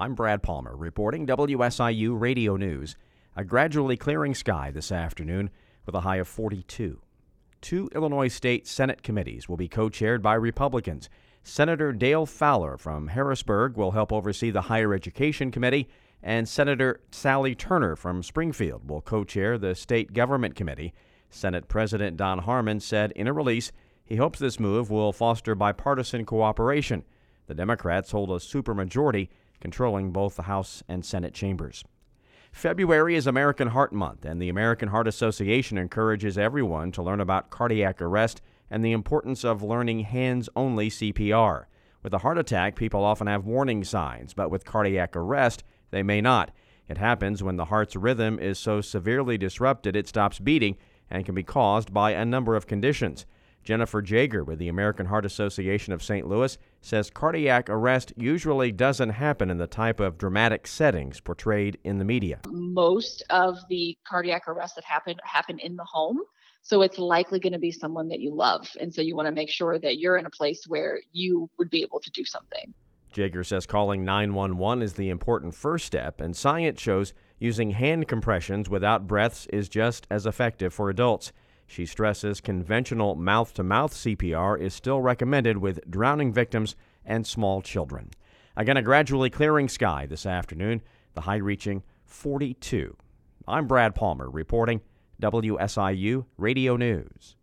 I'm Brad Palmer reporting WSIU Radio News. A gradually clearing sky this afternoon with a high of 42. Two Illinois State Senate committees will be co chaired by Republicans. Senator Dale Fowler from Harrisburg will help oversee the Higher Education Committee, and Senator Sally Turner from Springfield will co chair the State Government Committee. Senate President Don Harmon said in a release he hopes this move will foster bipartisan cooperation. The Democrats hold a supermajority, controlling both the House and Senate chambers. February is American Heart Month, and the American Heart Association encourages everyone to learn about cardiac arrest and the importance of learning hands only CPR. With a heart attack, people often have warning signs, but with cardiac arrest, they may not. It happens when the heart's rhythm is so severely disrupted it stops beating and can be caused by a number of conditions. Jennifer Jager with the American Heart Association of St. Louis says cardiac arrest usually doesn't happen in the type of dramatic settings portrayed in the media. Most of the cardiac arrests that happen happen in the home. So it's likely going to be someone that you love. And so you want to make sure that you're in a place where you would be able to do something. Jager says calling 911 is the important first step, and science shows using hand compressions without breaths is just as effective for adults. She stresses conventional mouth to mouth CPR is still recommended with drowning victims and small children. Again, a gradually clearing sky this afternoon, the high reaching 42. I'm Brad Palmer reporting WSIU Radio News.